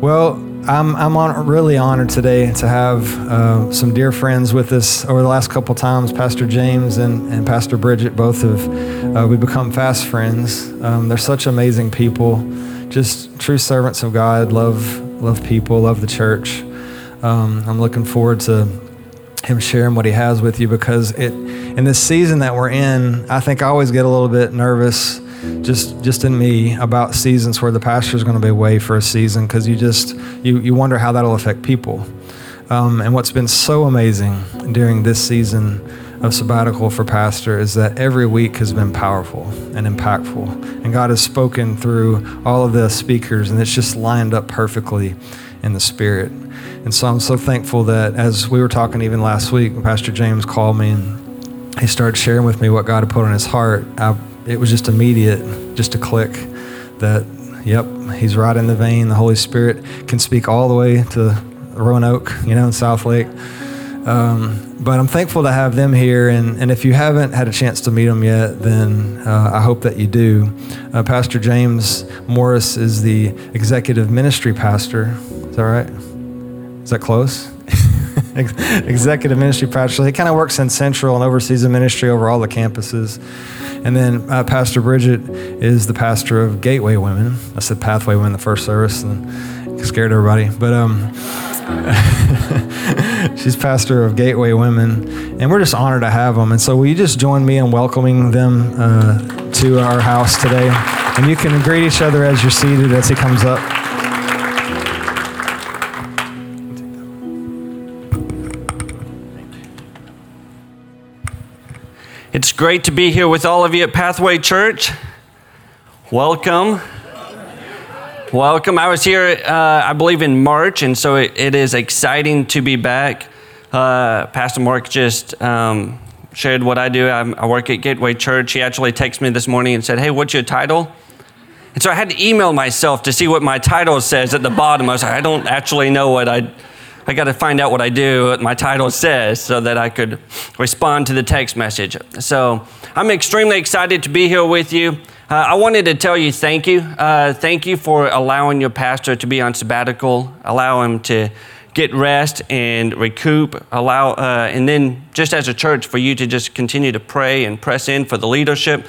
Well, I'm, I'm on, really honored today to have uh, some dear friends with us over the last couple times. Pastor James and, and Pastor Bridget both have uh, we become fast friends. Um, they're such amazing people, just true servants of God. Love love people, love the church. Um, I'm looking forward to him sharing what he has with you because it in this season that we're in, I think I always get a little bit nervous just just in me about seasons where the pastor is going to be away for a season because you just you you wonder how that'll affect people. Um, and what's been so amazing during this season of sabbatical for pastor is that every week has been powerful and impactful, and God has spoken through all of the speakers, and it's just lined up perfectly in the spirit. And so I'm so thankful that as we were talking even last week, Pastor James called me and he started sharing with me what God had put on his heart. I it was just immediate, just a click that, yep, he's right in the vein. The Holy Spirit can speak all the way to Roanoke, you know, in Southlake. Um, but I'm thankful to have them here. And, and if you haven't had a chance to meet them yet, then uh, I hope that you do. Uh, pastor James Morris is the executive ministry pastor. Is that right? Is that close? executive ministry pastor. He kind of works in Central and oversees the ministry over all the campuses. And then uh, Pastor Bridget is the pastor of Gateway Women. I said Pathway Women the first service and scared everybody. But um, she's pastor of Gateway Women, and we're just honored to have them. And so, will you just join me in welcoming them uh, to our house today? And you can greet each other as you're seated as he comes up. It's great to be here with all of you at Pathway Church. Welcome. Welcome. I was here, uh, I believe, in March, and so it, it is exciting to be back. Uh, Pastor Mark just um, shared what I do. I'm, i work at Gateway Church. He actually texted me this morning and said, Hey, what's your title? And so I had to email myself to see what my title says at the bottom. I was like, I don't actually know what I I got to find out what I do, what my title says, so that I could respond to the text message. So I'm extremely excited to be here with you. Uh, I wanted to tell you thank you. Uh, thank you for allowing your pastor to be on sabbatical, allow him to get rest and recoup, allow, uh, and then just as a church for you to just continue to pray and press in for the leadership.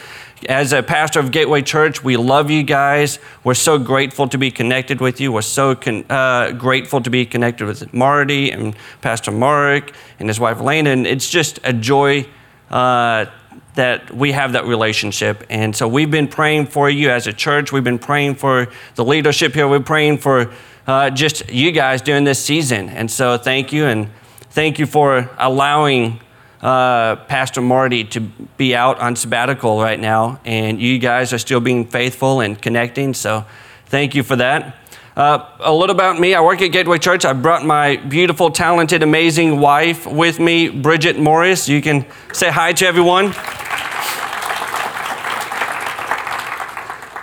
As a pastor of Gateway Church, we love you guys. We're so grateful to be connected with you. We're so con- uh, grateful to be connected with Marty and Pastor Mark and his wife Elena. And it's just a joy uh, that we have that relationship. And so we've been praying for you as a church. We've been praying for the leadership here. We're praying for uh, just you guys during this season. And so thank you. And thank you for allowing uh, Pastor Marty to be out on sabbatical right now, and you guys are still being faithful and connecting. So, thank you for that. Uh, a little about me I work at Gateway Church. I brought my beautiful, talented, amazing wife with me, Bridget Morris. You can say hi to everyone.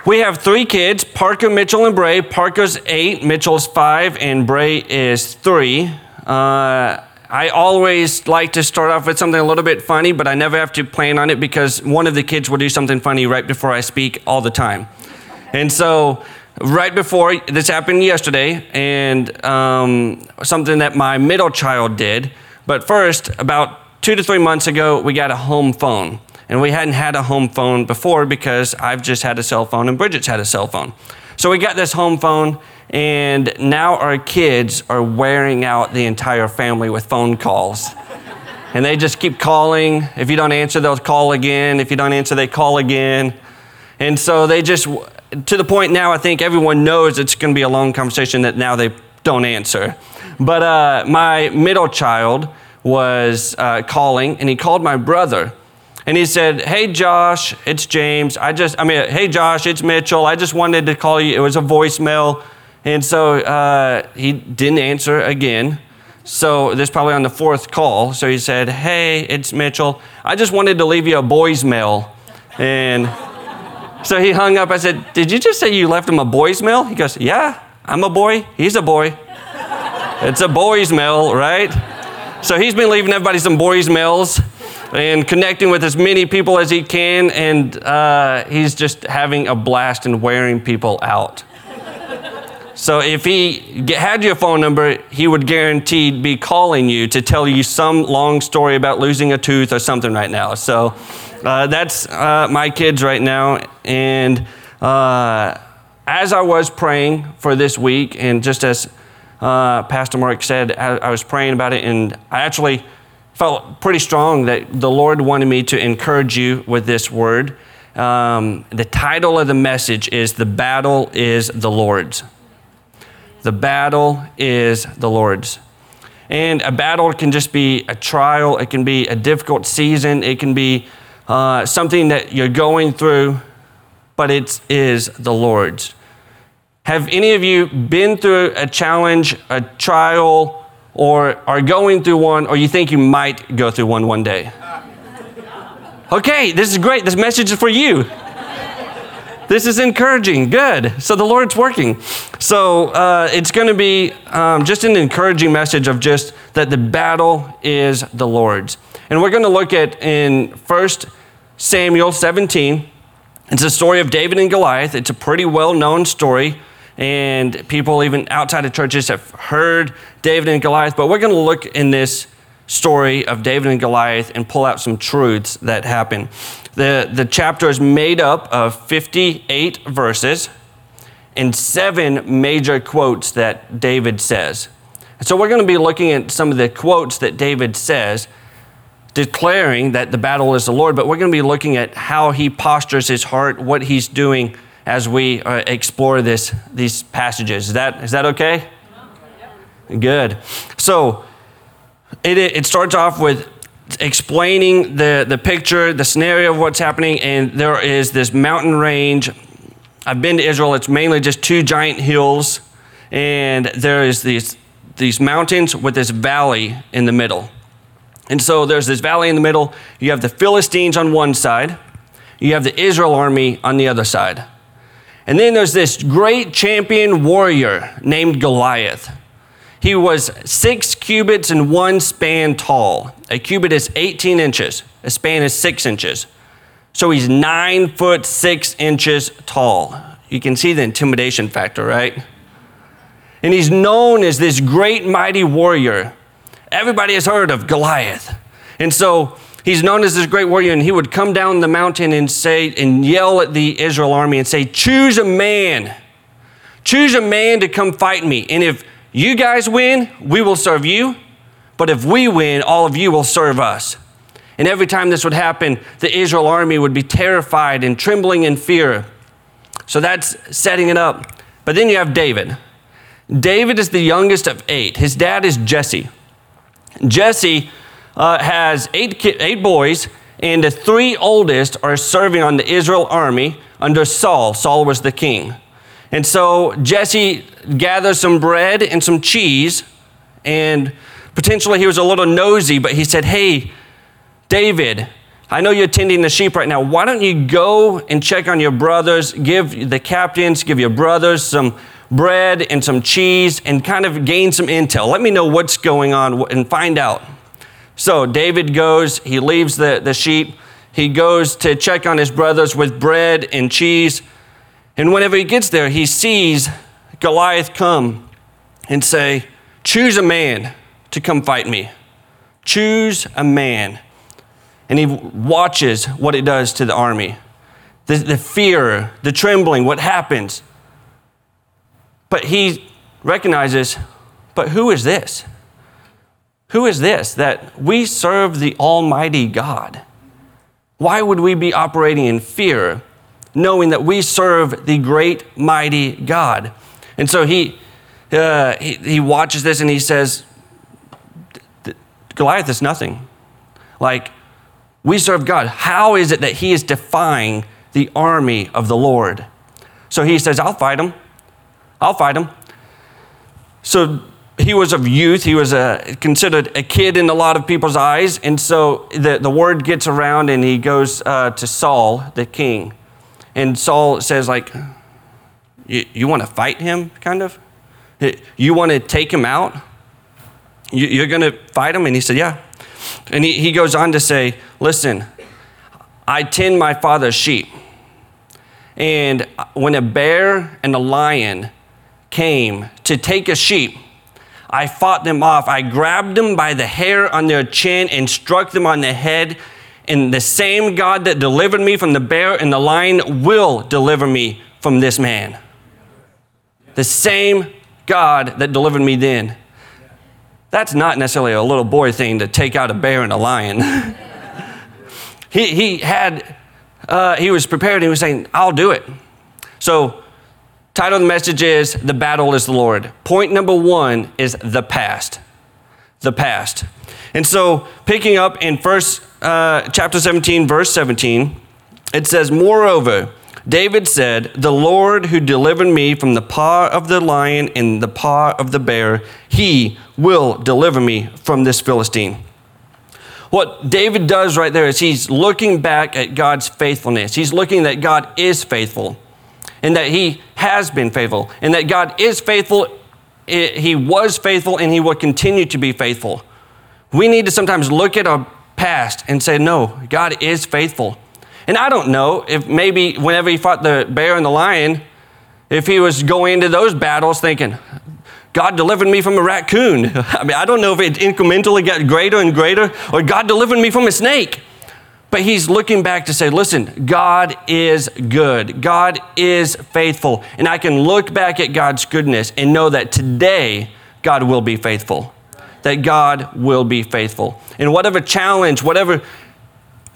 We have three kids Parker, Mitchell, and Bray. Parker's eight, Mitchell's five, and Bray is three. Uh, I always like to start off with something a little bit funny, but I never have to plan on it because one of the kids will do something funny right before I speak all the time. And so, right before this happened yesterday, and um, something that my middle child did. But first, about two to three months ago, we got a home phone. And we hadn't had a home phone before because I've just had a cell phone and Bridget's had a cell phone. So we got this home phone and now our kids are wearing out the entire family with phone calls. and they just keep calling. If you don't answer, they'll call again. If you don't answer, they call again. And so they just, to the point now, I think everyone knows it's going to be a long conversation that now they don't answer. But uh, my middle child was uh, calling, and he called my brother. And he said, Hey, Josh, it's James. I just, I mean, hey, Josh, it's Mitchell. I just wanted to call you. It was a voicemail. And so uh, he didn't answer again. So this probably on the fourth call. So he said, Hey, it's Mitchell. I just wanted to leave you a boy's mail. And so he hung up. I said, Did you just say you left him a boy's mail? He goes, Yeah, I'm a boy. He's a boy. It's a boy's mail, right? So he's been leaving everybody some boy's mails and connecting with as many people as he can. And uh, he's just having a blast and wearing people out. So if he had your phone number, he would guaranteed be calling you to tell you some long story about losing a tooth or something right now. So uh, that's uh, my kids right now. And uh, as I was praying for this week, and just as uh, Pastor Mark said, I, I was praying about it, and I actually felt pretty strong that the Lord wanted me to encourage you with this word. Um, the title of the message is The Battle is the Lord's. The battle is the Lord's. And a battle can just be a trial, it can be a difficult season, it can be uh, something that you're going through, but it is the Lord's. Have any of you been through a challenge, a trial, or are going through one, or you think you might go through one one day? Okay, this is great. This message is for you. This is encouraging. Good. So the Lord's working. So uh, it's going to be um, just an encouraging message of just that the battle is the Lord's. And we're going to look at in 1 Samuel 17. It's a story of David and Goliath. It's a pretty well known story. And people, even outside of churches, have heard David and Goliath. But we're going to look in this story of David and Goliath and pull out some truths that happen. The, the chapter is made up of 58 verses and seven major quotes that David says. So we're going to be looking at some of the quotes that David says, declaring that the battle is the Lord, but we're going to be looking at how he postures his heart, what he's doing as we uh, explore this, these passages. Is that, is that okay? Good. So it, it starts off with explaining the, the picture, the scenario of what's happening, and there is this mountain range. I've been to Israel, it's mainly just two giant hills, and there is these, these mountains with this valley in the middle. And so there's this valley in the middle. You have the Philistines on one side, you have the Israel army on the other side. And then there's this great champion warrior named Goliath. He was six cubits and one span tall. A cubit is 18 inches, a span is six inches. So he's nine foot six inches tall. You can see the intimidation factor, right? And he's known as this great, mighty warrior. Everybody has heard of Goliath. And so he's known as this great warrior, and he would come down the mountain and say, and yell at the Israel army and say, Choose a man. Choose a man to come fight me. And if you guys win, we will serve you. But if we win, all of you will serve us. And every time this would happen, the Israel army would be terrified and trembling in fear. So that's setting it up. But then you have David. David is the youngest of eight. His dad is Jesse. Jesse uh, has eight, ki- eight boys, and the three oldest are serving on the Israel army under Saul. Saul was the king. And so Jesse gathers some bread and some cheese, and potentially he was a little nosy, but he said, Hey, David, I know you're tending the sheep right now. Why don't you go and check on your brothers, give the captains, give your brothers some bread and some cheese, and kind of gain some intel? Let me know what's going on and find out. So David goes, he leaves the, the sheep, he goes to check on his brothers with bread and cheese. And whenever he gets there, he sees Goliath come and say, Choose a man to come fight me. Choose a man. And he watches what it does to the army the, the fear, the trembling, what happens. But he recognizes, but who is this? Who is this that we serve the Almighty God? Why would we be operating in fear knowing that we serve the great, mighty God. And so he, uh, he, he watches this and he says, Goliath is nothing. Like, we serve God. How is it that he is defying the army of the Lord? So he says, I'll fight him. I'll fight him. So he was of youth. He was a, considered a kid in a lot of people's eyes. And so the, the word gets around and he goes uh, to Saul, the king. And Saul says, like, you, you want to fight him, kind of? You want to take him out? You, you're going to fight him? And he said, yeah. And he, he goes on to say, listen, I tend my father's sheep. And when a bear and a lion came to take a sheep, I fought them off. I grabbed them by the hair on their chin and struck them on the head. And the same God that delivered me from the bear and the lion will deliver me from this man. The same God that delivered me then. That's not necessarily a little boy thing to take out a bear and a lion. he, he had, uh, he was prepared. He was saying, I'll do it. So, title of the message is The Battle is the Lord. Point number one is the past. The past. And so, picking up in first uh, chapter 17, verse 17, it says, Moreover, David said, The Lord who delivered me from the paw of the lion and the paw of the bear, he will deliver me from this Philistine. What David does right there is he's looking back at God's faithfulness. He's looking that God is faithful and that he has been faithful and that God is faithful. He was faithful and he will continue to be faithful. We need to sometimes look at our past and say, No, God is faithful. And I don't know if maybe whenever he fought the bear and the lion, if he was going into those battles thinking, God delivered me from a raccoon. I mean, I don't know if it incrementally got greater and greater, or God delivered me from a snake. But he's looking back to say, listen, God is good. God is faithful. And I can look back at God's goodness and know that today God will be faithful. That God will be faithful. In whatever challenge, whatever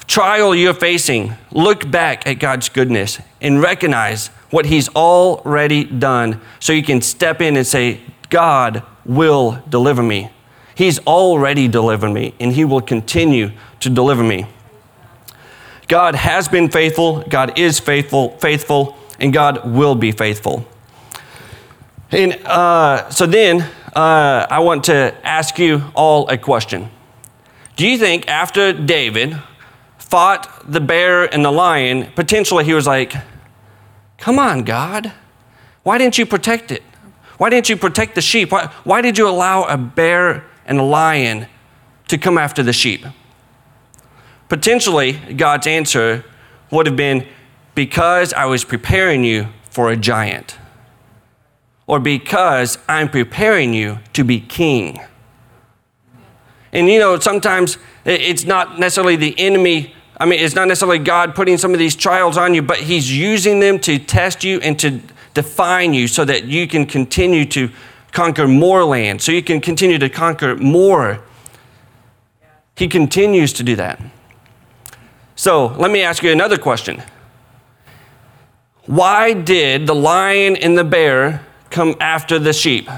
trial you're facing, look back at God's goodness and recognize what He's already done so you can step in and say, God will deliver me. He's already delivered me and He will continue to deliver me. God has been faithful, God is faithful, faithful, and God will be faithful. And uh, so then uh, I want to ask you all a question. Do you think after David fought the bear and the lion, potentially he was like, Come on, God. Why didn't you protect it? Why didn't you protect the sheep? Why, why did you allow a bear and a lion to come after the sheep? Potentially, God's answer would have been because I was preparing you for a giant, or because I'm preparing you to be king. And you know, sometimes it's not necessarily the enemy. I mean, it's not necessarily God putting some of these trials on you, but He's using them to test you and to define you so that you can continue to conquer more land, so you can continue to conquer more. He continues to do that. So let me ask you another question. Why did the lion and the bear come after the sheep?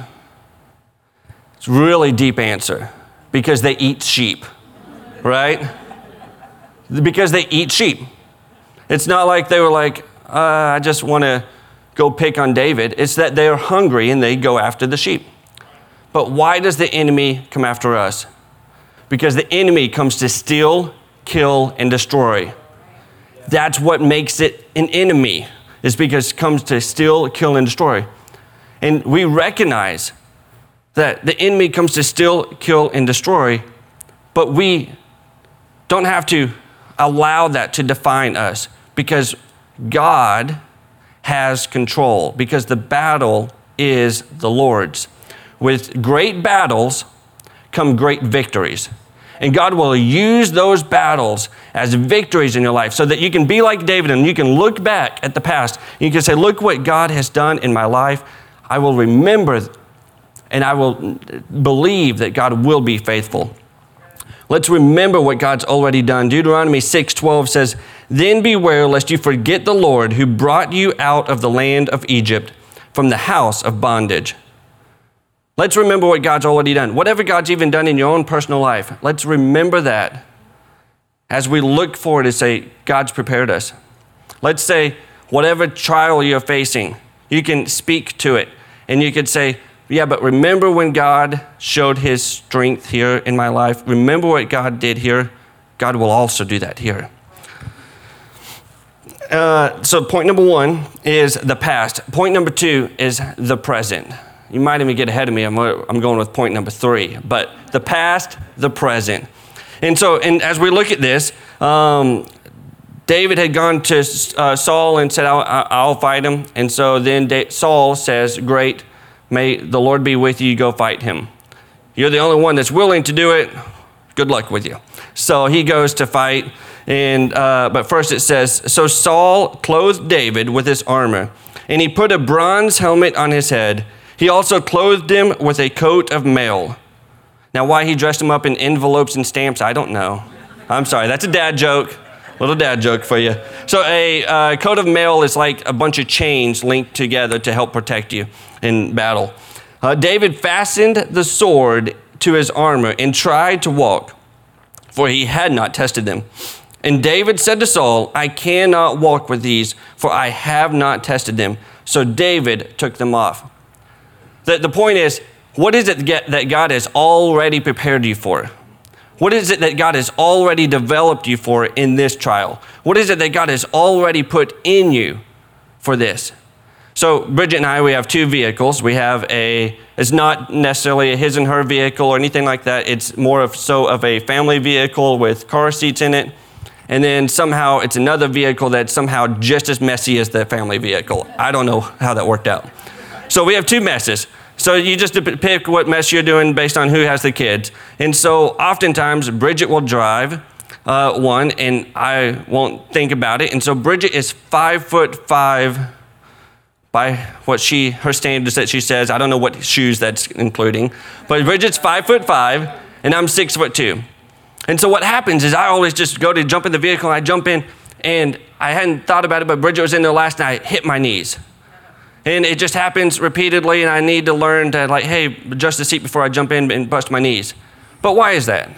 It's really deep answer. Because they eat sheep, right? Because they eat sheep. It's not like they were like, uh, I just want to go pick on David. It's that they're hungry and they go after the sheep. But why does the enemy come after us? Because the enemy comes to steal, kill, and destroy. That's what makes it an enemy, is because it comes to steal, kill, and destroy. And we recognize that the enemy comes to steal, kill, and destroy, but we don't have to allow that to define us because God has control, because the battle is the Lord's. With great battles come great victories. And God will use those battles as victories in your life so that you can be like David and you can look back at the past. You can say, Look what God has done in my life. I will remember and I will believe that God will be faithful. Let's remember what God's already done. Deuteronomy 6:12 says, "Then beware lest you forget the Lord who brought you out of the land of Egypt from the house of bondage." Let's remember what God's already done. Whatever God's even done in your own personal life, let's remember that as we look forward to say, God's prepared us. Let's say, whatever trial you're facing, you can speak to it. And you could say, Yeah, but remember when God showed his strength here in my life? Remember what God did here? God will also do that here. Uh, so, point number one is the past. Point number two is the present. You might even get ahead of me. I'm, I'm going with point number three. But the past, the present. And so, and as we look at this, um, David had gone to uh, Saul and said, I'll, I'll, fight him. And so then Saul says, Great, May the Lord be with you. Go fight him. You're the only one that's willing to do it. Good luck with you. So he goes to fight. And, uh, but first it says So Saul clothed David with his armor, and he put a bronze helmet on his head. He also clothed him with a coat of mail. Now, why he dressed him up in envelopes and stamps, I don't know. I'm sorry, that's a dad joke. Little dad joke for you. So, a uh, coat of mail is like a bunch of chains linked together to help protect you in battle. Uh, David fastened the sword to his armor and tried to walk, for he had not tested them. And David said to Saul, I cannot walk with these, for I have not tested them. So David took them off. The, the point is, what is it that God has already prepared you for? What is it that God has already developed you for in this trial? What is it that God has already put in you for this? So, Bridget and I, we have two vehicles. We have a, it's not necessarily a his and her vehicle or anything like that. It's more of so of a family vehicle with car seats in it. And then somehow it's another vehicle that's somehow just as messy as the family vehicle. I don't know how that worked out. So, we have two messes. So you just pick what mess you're doing based on who has the kids. And so oftentimes Bridget will drive uh, one, and I won't think about it. And so Bridget is five foot five by what she her standards that she says. I don't know what shoes that's including, but Bridget's five foot five, and I'm six foot two. And so what happens is I always just go to jump in the vehicle, and I jump in, and I hadn't thought about it, but Bridget was in there last night, hit my knees. And it just happens repeatedly, and I need to learn to, like, hey, adjust the seat before I jump in and bust my knees. But why is that?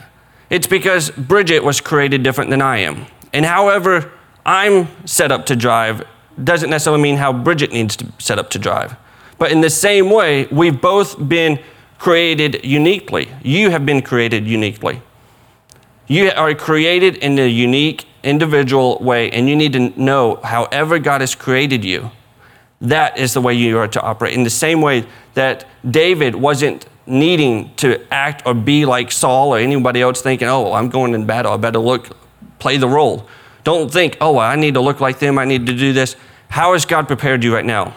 It's because Bridget was created different than I am. And however I'm set up to drive doesn't necessarily mean how Bridget needs to set up to drive. But in the same way, we've both been created uniquely. You have been created uniquely. You are created in a unique, individual way, and you need to know however God has created you that is the way you are to operate. In the same way that David wasn't needing to act or be like Saul or anybody else thinking, oh, I'm going in battle, I better look, play the role. Don't think, oh, I need to look like them, I need to do this. How has God prepared you right now?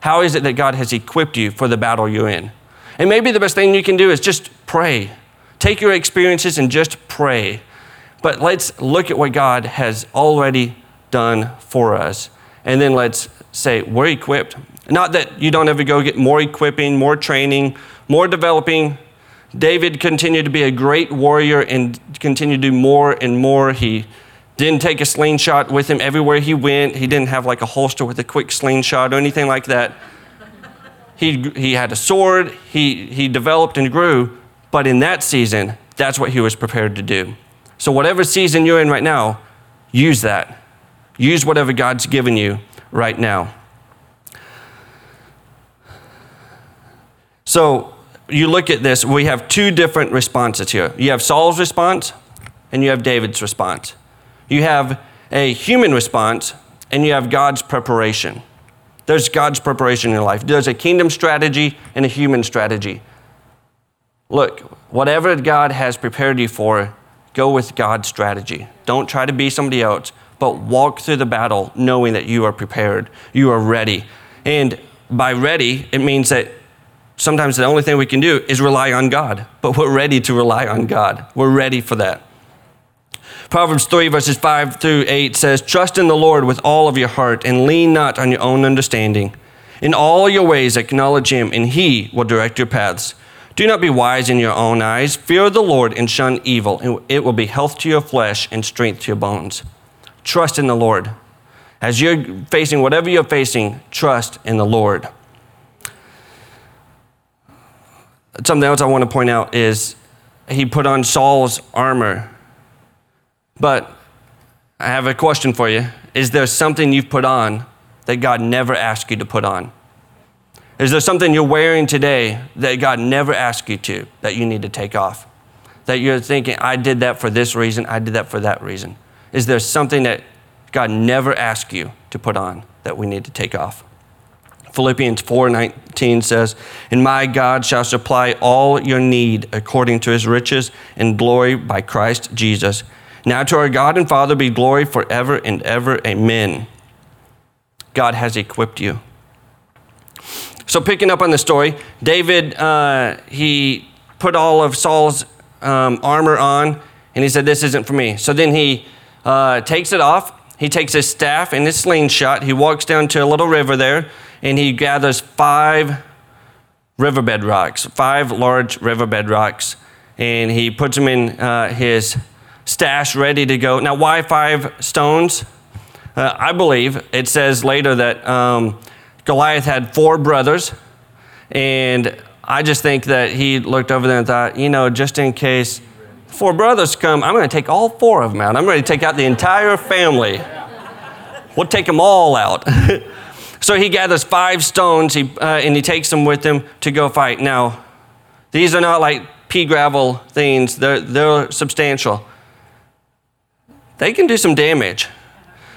How is it that God has equipped you for the battle you're in? And maybe the best thing you can do is just pray. Take your experiences and just pray. But let's look at what God has already done for us. And then let's say, we're equipped. Not that you don't ever go get more equipping, more training, more developing. David continued to be a great warrior and continued to do more and more. He didn't take a slingshot with him everywhere he went. He didn't have like a holster with a quick slingshot or anything like that. He, he had a sword, he, he developed and grew, but in that season, that's what he was prepared to do. So, whatever season you're in right now, use that. Use whatever God's given you right now. So you look at this, we have two different responses here. You have Saul's response and you have David's response. You have a human response and you have God's preparation. There's God's preparation in your life. There's a kingdom strategy and a human strategy. Look, whatever God has prepared you for, go with God's strategy. Don't try to be somebody else but walk through the battle knowing that you are prepared, you are ready. And by ready, it means that sometimes the only thing we can do is rely on God, but we're ready to rely on God. We're ready for that. Proverbs 3, verses 5 through 8 says, Trust in the Lord with all of your heart and lean not on your own understanding. In all your ways acknowledge him, and he will direct your paths. Do not be wise in your own eyes. Fear the Lord and shun evil, it will be health to your flesh and strength to your bones. Trust in the Lord. As you're facing whatever you're facing, trust in the Lord. Something else I want to point out is he put on Saul's armor. But I have a question for you. Is there something you've put on that God never asked you to put on? Is there something you're wearing today that God never asked you to, that you need to take off? That you're thinking, I did that for this reason, I did that for that reason. Is there something that God never asked you to put on that we need to take off? Philippians 4:19 says, "And my God shall supply all your need according to his riches and glory by Christ Jesus. Now to our God and Father be glory forever and ever. Amen." God has equipped you. So, picking up on the story, David, uh, he put all of Saul's um, armor on, and he said, This isn't for me. So then he uh, takes it off. He takes his staff and his slingshot. He walks down to a little river there, and he gathers five riverbed rocks, five large riverbed rocks, and he puts them in uh, his stash ready to go. Now, why five stones? Uh, I believe it says later that um, Goliath had four brothers, and I just think that he looked over there and thought, you know, just in case four brothers come, I'm going to take all four of them out. I'm ready to take out the entire family. We'll take them all out. so he gathers five stones he, uh, and he takes them with him to go fight. Now, these are not like pea gravel things, they're, they're substantial. They can do some damage.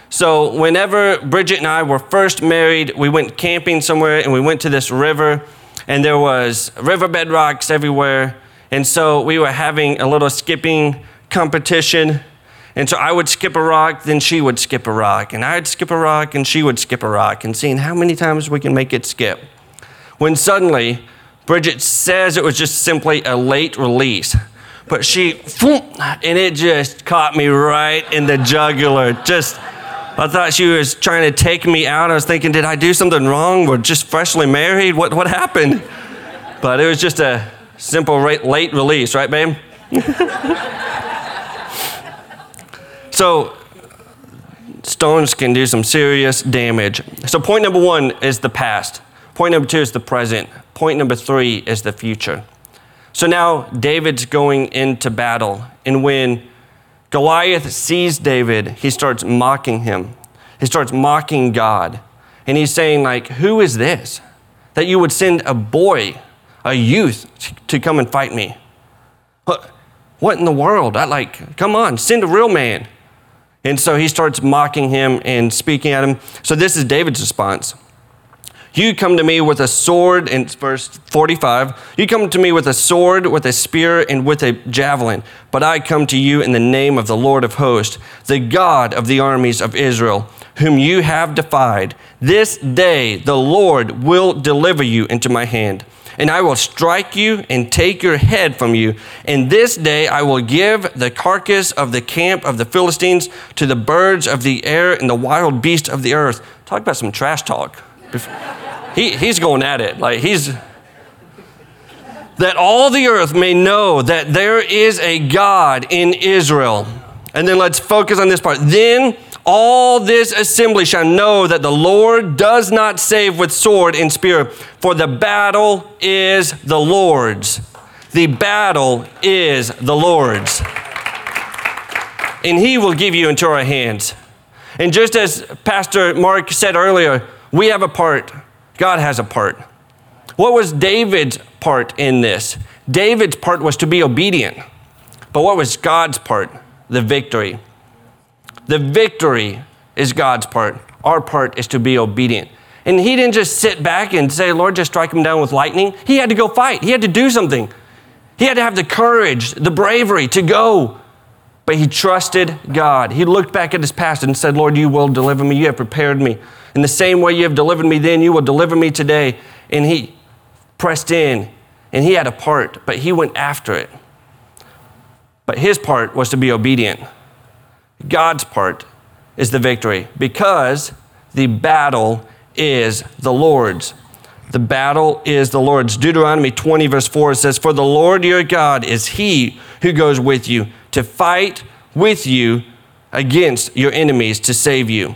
So, whenever Bridget and I were first married, we went camping somewhere and we went to this river, and there was riverbed rocks everywhere. And so we were having a little skipping competition. And so I would skip a rock, then she would skip a rock, and I'd skip a rock, and she would skip a rock, and seeing how many times we can make it skip. When suddenly, Bridget says it was just simply a late release, but she, and it just caught me right in the jugular. Just I thought she was trying to take me out. I was thinking, did I do something wrong? We're just freshly married. What, what happened? But it was just a simple late release, right, babe? so, stones can do some serious damage. So, point number one is the past. Point number two is the present. Point number three is the future. So now David's going into battle, and when Goliath sees David, he starts mocking him. He starts mocking God. And he's saying, like, who is this? That you would send a boy, a youth, to come and fight me. What, in the world? I like, come on, send a real man. And so he starts mocking him and speaking at him. So this is David's response. You come to me with a sword, in verse 45. You come to me with a sword, with a spear, and with a javelin. But I come to you in the name of the Lord of hosts, the God of the armies of Israel, whom you have defied. This day the Lord will deliver you into my hand. And I will strike you and take your head from you. And this day I will give the carcass of the camp of the Philistines to the birds of the air and the wild beasts of the earth. Talk about some trash talk he, he's going at it. Like he's that all the earth may know that there is a God in Israel. And then let's focus on this part. Then all this assembly shall know that the Lord does not save with sword and spear, for the battle is the Lord's. The battle is the Lord's. And he will give you into our hands. And just as Pastor Mark said earlier, we have a part. God has a part. What was David's part in this? David's part was to be obedient. But what was God's part? The victory. The victory is God's part. Our part is to be obedient. And he didn't just sit back and say, Lord, just strike him down with lightning. He had to go fight, he had to do something. He had to have the courage, the bravery to go. But he trusted God. He looked back at his past and said, Lord, you will deliver me. You have prepared me. In the same way you have delivered me then, you will deliver me today. And he pressed in and he had a part, but he went after it. But his part was to be obedient. God's part is the victory because the battle is the Lord's. The battle is the Lord's. Deuteronomy 20, verse 4 says, For the Lord your God is he who goes with you to fight with you against your enemies to save you.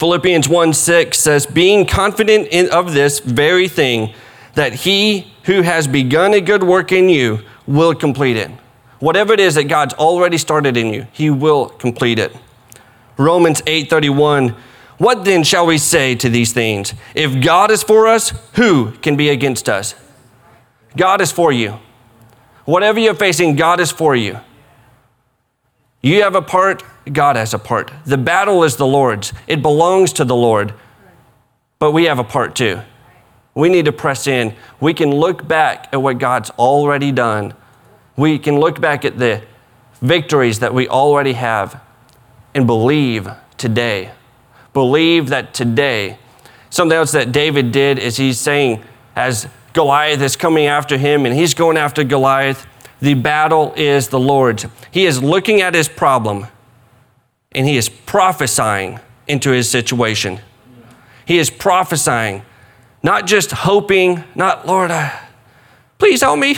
Philippians 1 6 says, Being confident in, of this very thing, that he who has begun a good work in you will complete it. Whatever it is that God's already started in you, he will complete it. Romans 8:31 What then shall we say to these things? If God is for us, who can be against us? God is for you. Whatever you're facing, God is for you. You have a part, God has a part. The battle is the Lord's, it belongs to the Lord, but we have a part too. We need to press in. We can look back at what God's already done. We can look back at the victories that we already have and believe today. Believe that today Something else that David did is he's saying, as Goliath is coming after him and he's going after Goliath, the battle is the Lord's. He is looking at his problem and he is prophesying into his situation. He is prophesying, not just hoping, not, Lord, I, please help me.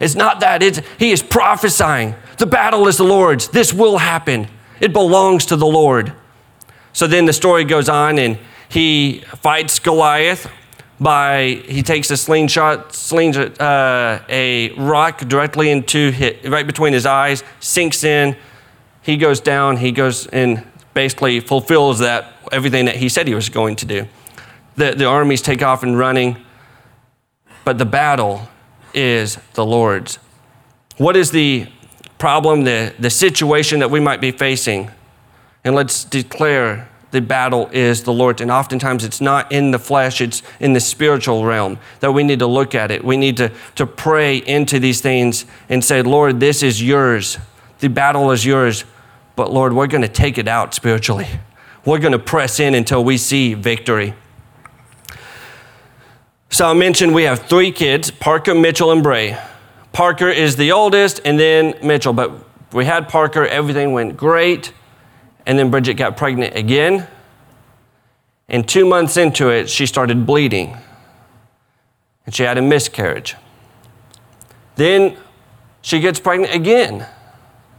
It's not that. It's, he is prophesying. The battle is the Lord's. This will happen. It belongs to the Lord. So then the story goes on, and he fights Goliath by he takes a slingshot, slings uh, a rock directly into his, right between his eyes, sinks in. He goes down. He goes and basically fulfills that everything that he said he was going to do. The, the armies take off and running, but the battle is the Lord's. What is the problem, the, the situation that we might be facing? And let's declare the battle is the Lord's. And oftentimes it's not in the flesh, it's in the spiritual realm that we need to look at it. We need to, to pray into these things and say, Lord, this is yours. The battle is yours. But Lord, we're going to take it out spiritually. We're going to press in until we see victory. So I mentioned we have three kids Parker, Mitchell, and Bray. Parker is the oldest, and then Mitchell. But we had Parker, everything went great. And then Bridget got pregnant again. And two months into it, she started bleeding. And she had a miscarriage. Then she gets pregnant again.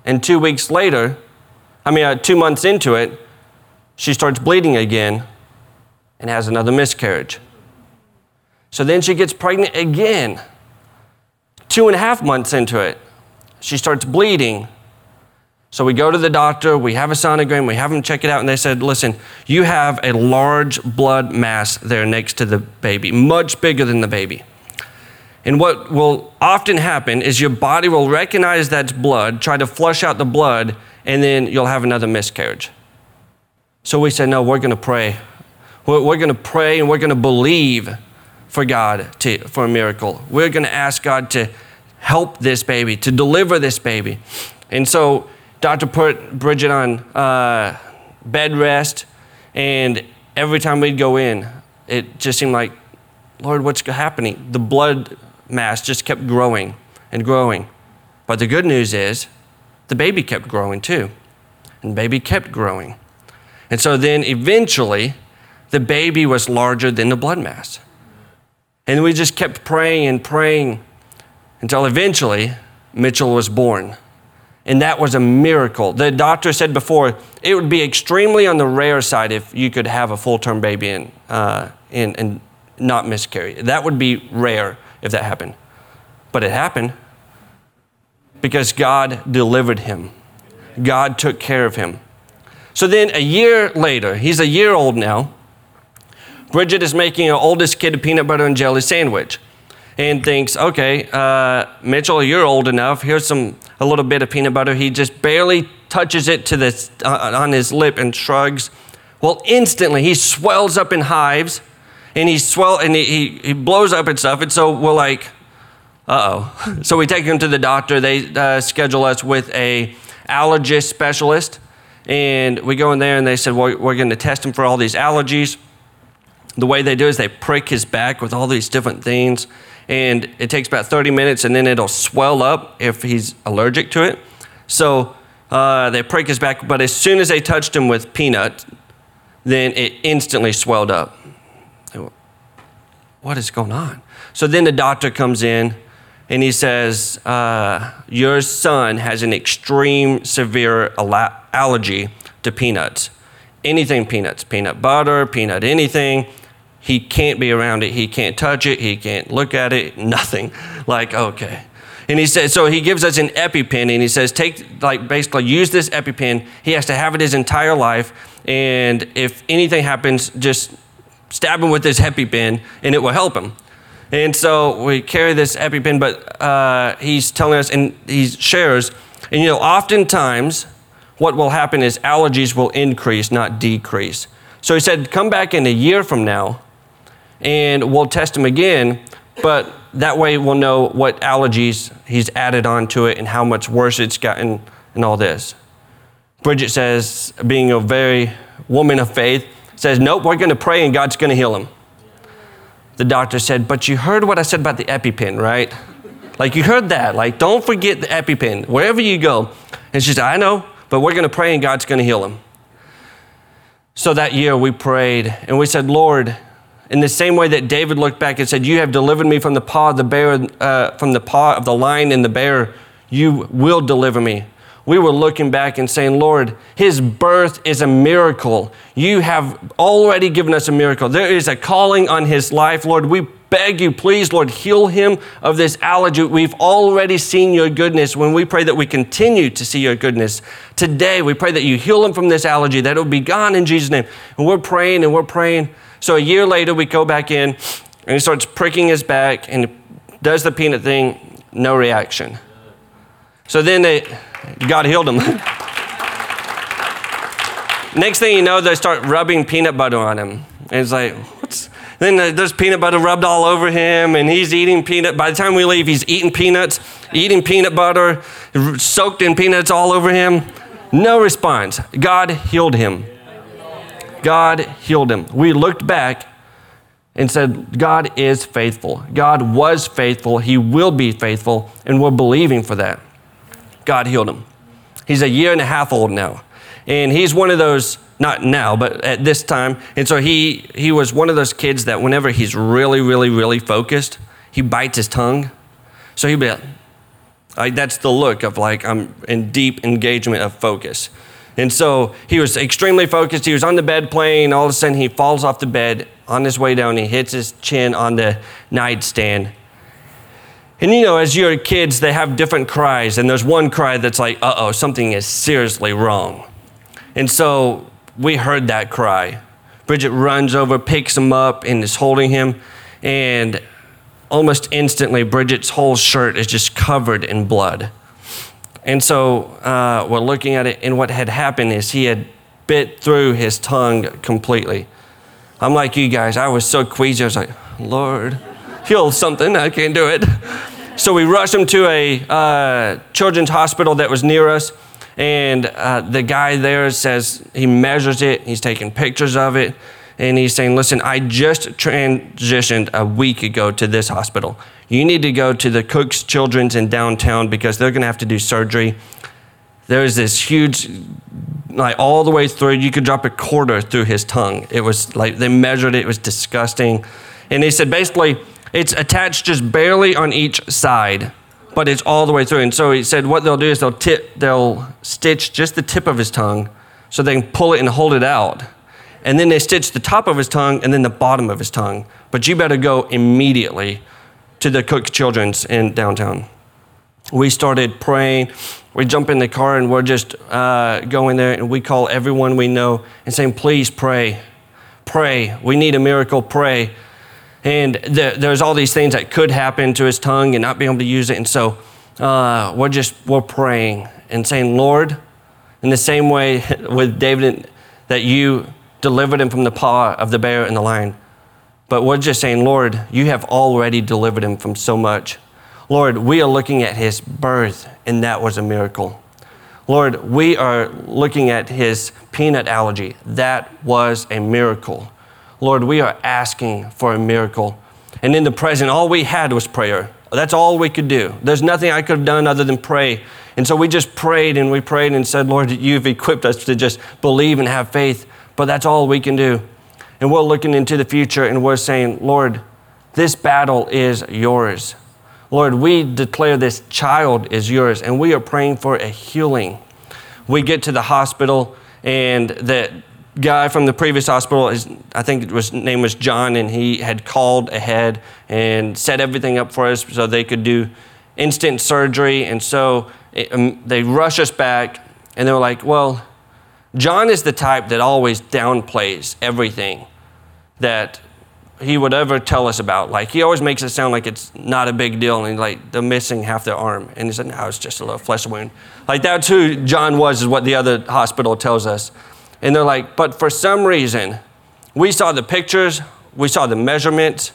And two weeks later, I mean, uh, two months into it, she starts bleeding again and has another miscarriage. So then she gets pregnant again. Two and a half months into it, she starts bleeding. So we go to the doctor, we have a sonogram, we have them check it out, and they said, listen, you have a large blood mass there next to the baby, much bigger than the baby. And what will often happen is your body will recognize that's blood, try to flush out the blood, and then you'll have another miscarriage. So we said, no, we're going to pray. We're, we're going to pray and we're going to believe for God to, for a miracle. We're going to ask God to help this baby, to deliver this baby. And so doctor put Bridget on uh, bed rest, and every time we'd go in, it just seemed like, Lord, what's happening? The blood mass just kept growing and growing. But the good news is, the baby kept growing too. And the baby kept growing. And so then eventually, the baby was larger than the blood mass. And we just kept praying and praying until eventually Mitchell was born. And that was a miracle. The doctor said before it would be extremely on the rare side if you could have a full term baby and, uh, and, and not miscarry. That would be rare if that happened. But it happened because God delivered him, God took care of him. So then a year later, he's a year old now. Bridget is making her oldest kid a peanut butter and jelly sandwich and thinks, okay, uh, Mitchell, you're old enough. Here's some a little bit of peanut butter. He just barely touches it to this uh, on his lip and shrugs. Well, instantly he swells up in hives, and he swell and he, he blows up and stuff. And so we're like, uh oh. so we take him to the doctor. They uh, schedule us with a allergist specialist, and we go in there and they said, well, we're going to test him for all these allergies the way they do is they prick his back with all these different things, and it takes about 30 minutes, and then it'll swell up if he's allergic to it. So uh, they prick his back, but as soon as they touched him with peanut, then it instantly swelled up. What is going on? So then the doctor comes in and he says, uh, Your son has an extreme severe allergy to peanuts. Anything peanuts, peanut butter, peanut anything. He can't be around it. He can't touch it. He can't look at it. Nothing. Like, okay. And he says, so he gives us an EpiPen and he says, take, like, basically use this EpiPen. He has to have it his entire life. And if anything happens, just stab him with this EpiPen and it will help him. And so we carry this EpiPen, but uh, he's telling us and he shares, and you know, oftentimes what will happen is allergies will increase, not decrease. So he said, come back in a year from now and we'll test him again, but that way we'll know what allergies he's added onto it and how much worse it's gotten and all this. Bridget says, being a very woman of faith, says, Nope, we're going to pray and God's going to heal him. The doctor said, But you heard what I said about the EpiPen, right? Like, you heard that. Like, don't forget the EpiPen wherever you go. And she said, I know, but we're going to pray and God's going to heal him. So that year we prayed and we said, Lord, in the same way that David looked back and said, You have delivered me from the paw of the bear, uh, from the paw of the lion and the bear, you will deliver me we were looking back and saying, Lord, his birth is a miracle. You have already given us a miracle. There is a calling on his life. Lord, we beg you, please, Lord, heal him of this allergy. We've already seen your goodness. When we pray that we continue to see your goodness, today we pray that you heal him from this allergy, that it will be gone in Jesus' name. And we're praying and we're praying. So a year later, we go back in and he starts pricking his back and does the peanut thing, no reaction. So then they, God healed him. Next thing you know, they start rubbing peanut butter on him. And it's like, what's. Then there's peanut butter rubbed all over him, and he's eating peanut. By the time we leave, he's eating peanuts, eating peanut butter, soaked in peanuts all over him. No response. God healed him. God healed him. We looked back and said, God is faithful. God was faithful. He will be faithful, and we're believing for that. God healed him. He's a year and a half old now. And he's one of those, not now, but at this time. And so he, he was one of those kids that whenever he's really, really, really focused, he bites his tongue. So he'd be like, like that's the look of like, I'm in deep engagement of focus. And so he was extremely focused. He was on the bed playing. All of a sudden, he falls off the bed on his way down. He hits his chin on the nightstand and you know, as your kids, they have different cries, and there's one cry that's like, uh oh, something is seriously wrong. And so we heard that cry. Bridget runs over, picks him up, and is holding him. And almost instantly, Bridget's whole shirt is just covered in blood. And so uh, we're looking at it, and what had happened is he had bit through his tongue completely. I'm like you guys, I was so queasy. I was like, Lord, heal something. I can't do it. So we rushed him to a uh, children's hospital that was near us. And uh, the guy there says he measures it, he's taking pictures of it, and he's saying, Listen, I just transitioned a week ago to this hospital. You need to go to the Cook's Children's in downtown because they're going to have to do surgery. There's this huge, like all the way through, you could drop a quarter through his tongue. It was like they measured it, it was disgusting. And he said, basically, it's attached just barely on each side, but it's all the way through. And so he said what they'll do is they'll tip, they'll stitch just the tip of his tongue so they can pull it and hold it out. And then they stitch the top of his tongue and then the bottom of his tongue. But you better go immediately to the Cook Children's in downtown. We started praying. We jump in the car and we're just uh, going there and we call everyone we know and saying, please pray. Pray. We need a miracle. Pray. And the, there's all these things that could happen to his tongue and not being able to use it. And so uh, we're just, we're praying and saying, Lord, in the same way with David that you delivered him from the paw of the bear and the lion. But we're just saying, Lord, you have already delivered him from so much. Lord, we are looking at his birth, and that was a miracle. Lord, we are looking at his peanut allergy. That was a miracle. Lord, we are asking for a miracle. And in the present, all we had was prayer. That's all we could do. There's nothing I could have done other than pray. And so we just prayed and we prayed and said, Lord, you've equipped us to just believe and have faith, but that's all we can do. And we're looking into the future and we're saying, Lord, this battle is yours. Lord, we declare this child is yours and we are praying for a healing. We get to the hospital and the guy from the previous hospital, his, I think it was, name was John, and he had called ahead and set everything up for us so they could do instant surgery. And so it, um, they rush us back, and they were like, well, John is the type that always downplays everything that he would ever tell us about. Like he always makes it sound like it's not a big deal, and like they're missing half their arm, and he said, "No, it's just a little flesh wound." Like that's who John was, is what the other hospital tells us. And they're like, but for some reason, we saw the pictures, we saw the measurements,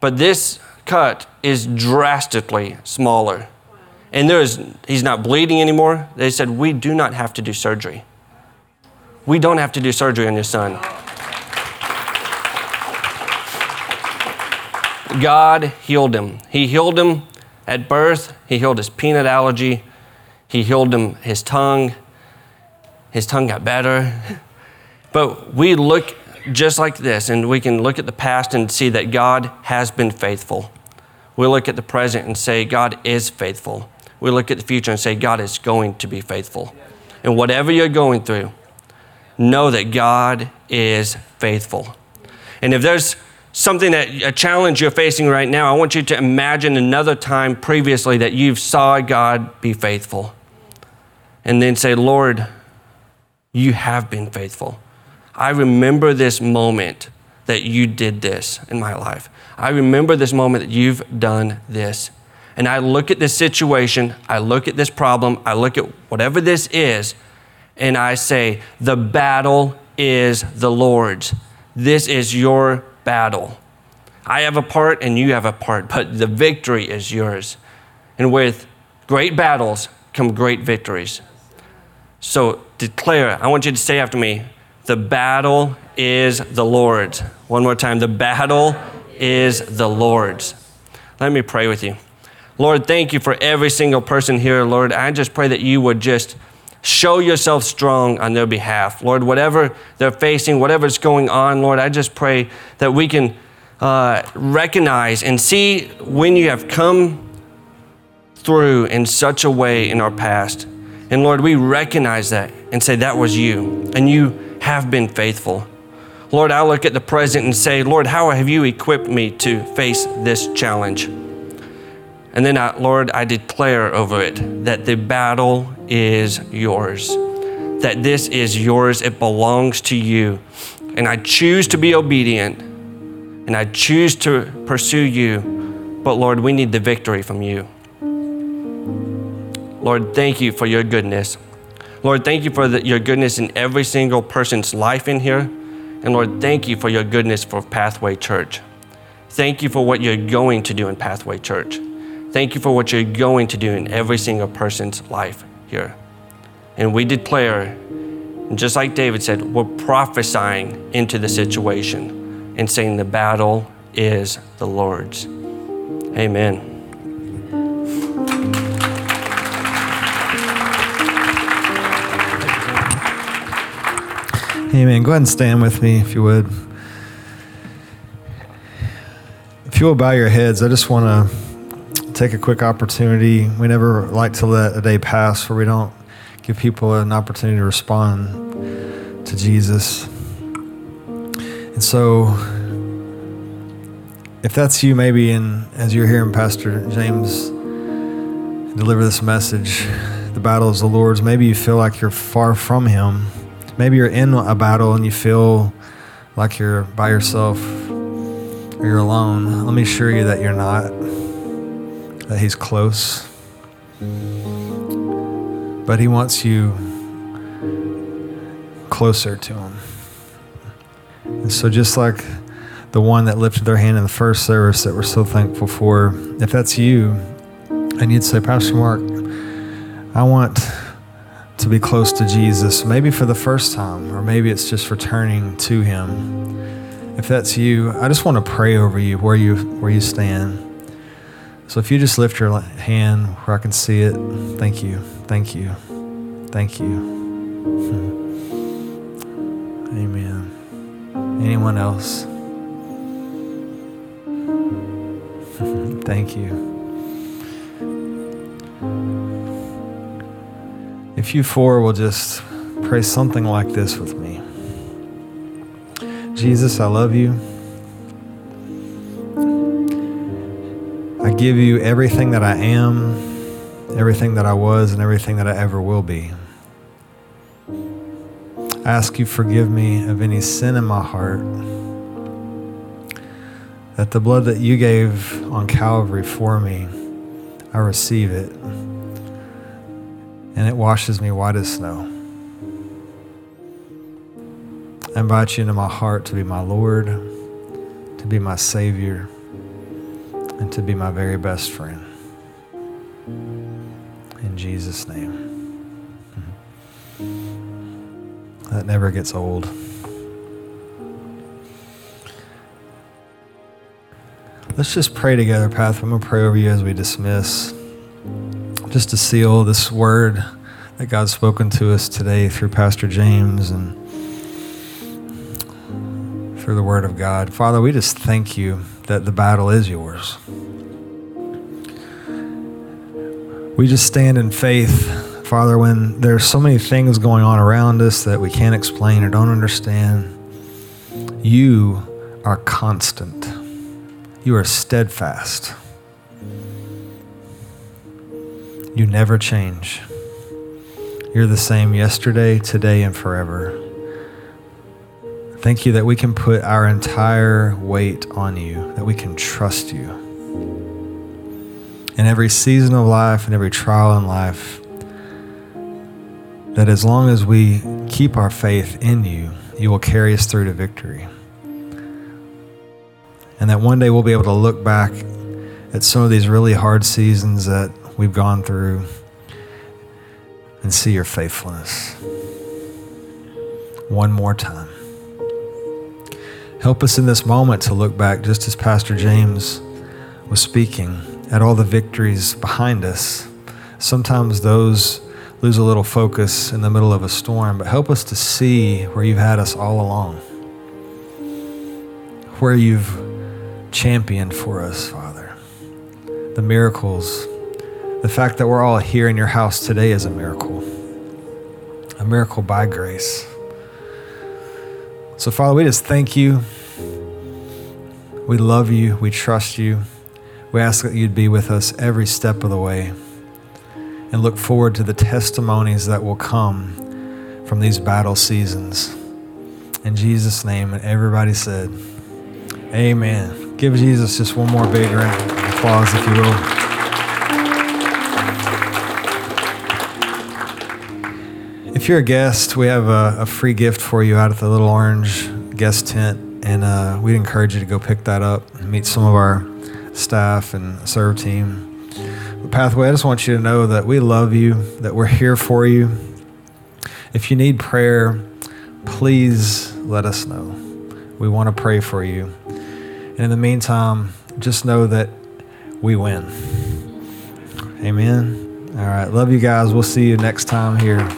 but this cut is drastically smaller. And there's, he's not bleeding anymore. They said, we do not have to do surgery. We don't have to do surgery on your son. God healed him. He healed him at birth, he healed his peanut allergy, he healed him his tongue. His tongue got better. But we look just like this, and we can look at the past and see that God has been faithful. We look at the present and say, God is faithful. We look at the future and say, God is going to be faithful. And whatever you're going through, know that God is faithful. And if there's something that a challenge you're facing right now, I want you to imagine another time previously that you've saw God be faithful. And then say, Lord, you have been faithful. I remember this moment that you did this in my life. I remember this moment that you've done this. And I look at this situation, I look at this problem, I look at whatever this is, and I say, The battle is the Lord's. This is your battle. I have a part and you have a part, but the victory is yours. And with great battles come great victories. So declare, I want you to say after me, the battle is the Lord's. One more time, the battle is the Lord's. Let me pray with you. Lord, thank you for every single person here, Lord. I just pray that you would just show yourself strong on their behalf. Lord, whatever they're facing, whatever's going on, Lord, I just pray that we can uh, recognize and see when you have come through in such a way in our past. And Lord, we recognize that and say, that was you, and you have been faithful. Lord, I look at the present and say, Lord, how have you equipped me to face this challenge? And then, I, Lord, I declare over it that the battle is yours, that this is yours, it belongs to you. And I choose to be obedient and I choose to pursue you. But Lord, we need the victory from you. Lord, thank you for your goodness. Lord, thank you for the, your goodness in every single person's life in here. And Lord, thank you for your goodness for Pathway Church. Thank you for what you're going to do in Pathway Church. Thank you for what you're going to do in every single person's life here. And we declare, just like David said, we're prophesying into the situation and saying the battle is the Lord's. Amen. Amen. Go ahead and stand with me if you would. If you will bow your heads, I just want to take a quick opportunity. We never like to let a day pass where we don't give people an opportunity to respond to Jesus. And so, if that's you, maybe, and as you're hearing Pastor James deliver this message, the battle is the Lord's, maybe you feel like you're far from Him maybe you're in a battle and you feel like you're by yourself or you're alone, let me assure you that you're not, that He's close. But He wants you closer to Him. And so, just like the one that lifted their hand in the first service that we're so thankful for, if that's you, and you'd say, Pastor Mark, I want to be close to Jesus, maybe for the first time, or maybe it's just returning to Him. If that's you, I just want to pray over you where you where you stand. So if you just lift your hand where I can see it, thank you, thank you, thank you. Hmm. Amen. Anyone else? thank you. If you four will just pray something like this with me Jesus, I love you. I give you everything that I am, everything that I was, and everything that I ever will be. I ask you forgive me of any sin in my heart. That the blood that you gave on Calvary for me, I receive it and it washes me white as snow. I invite you into my heart to be my Lord, to be my Savior, and to be my very best friend. In Jesus' name. Mm-hmm. That never gets old. Let's just pray together, Path. I'm going to pray over you as we dismiss. Just to seal this word that God's spoken to us today through Pastor James and through the word of God. Father, we just thank you that the battle is yours. We just stand in faith, Father, when there's so many things going on around us that we can't explain or don't understand. You are constant. You are steadfast. You never change. You're the same yesterday, today, and forever. Thank you that we can put our entire weight on you, that we can trust you. In every season of life and every trial in life, that as long as we keep our faith in you, you will carry us through to victory and that one day we'll be able to look back at some of these really hard seasons that we've gone through and see your faithfulness one more time. Help us in this moment to look back, just as Pastor James was speaking, at all the victories behind us. Sometimes those lose a little focus in the middle of a storm, but help us to see where you've had us all along, where you've championed for us, Father. The miracles, the fact that we're all here in your house today is a miracle, a miracle by grace. So, Father, we just thank you. We love you. We trust you. We ask that you'd be with us every step of the way and look forward to the testimonies that will come from these battle seasons. In Jesus' name, and everybody said, Amen. Give Jesus just one more big round of applause, if you will. If you're a guest, we have a, a, free gift for you out at the little orange guest tent, and uh, we'd encourage you to go pick that up and meet some of our staff and serve team. But Pathway, I just want you to know that we love you, that we're here for you. If you need prayer, please let us know. We want to pray for you. And in the meantime, just know that we win. Amen. All right. Love you guys. We'll see you next time here.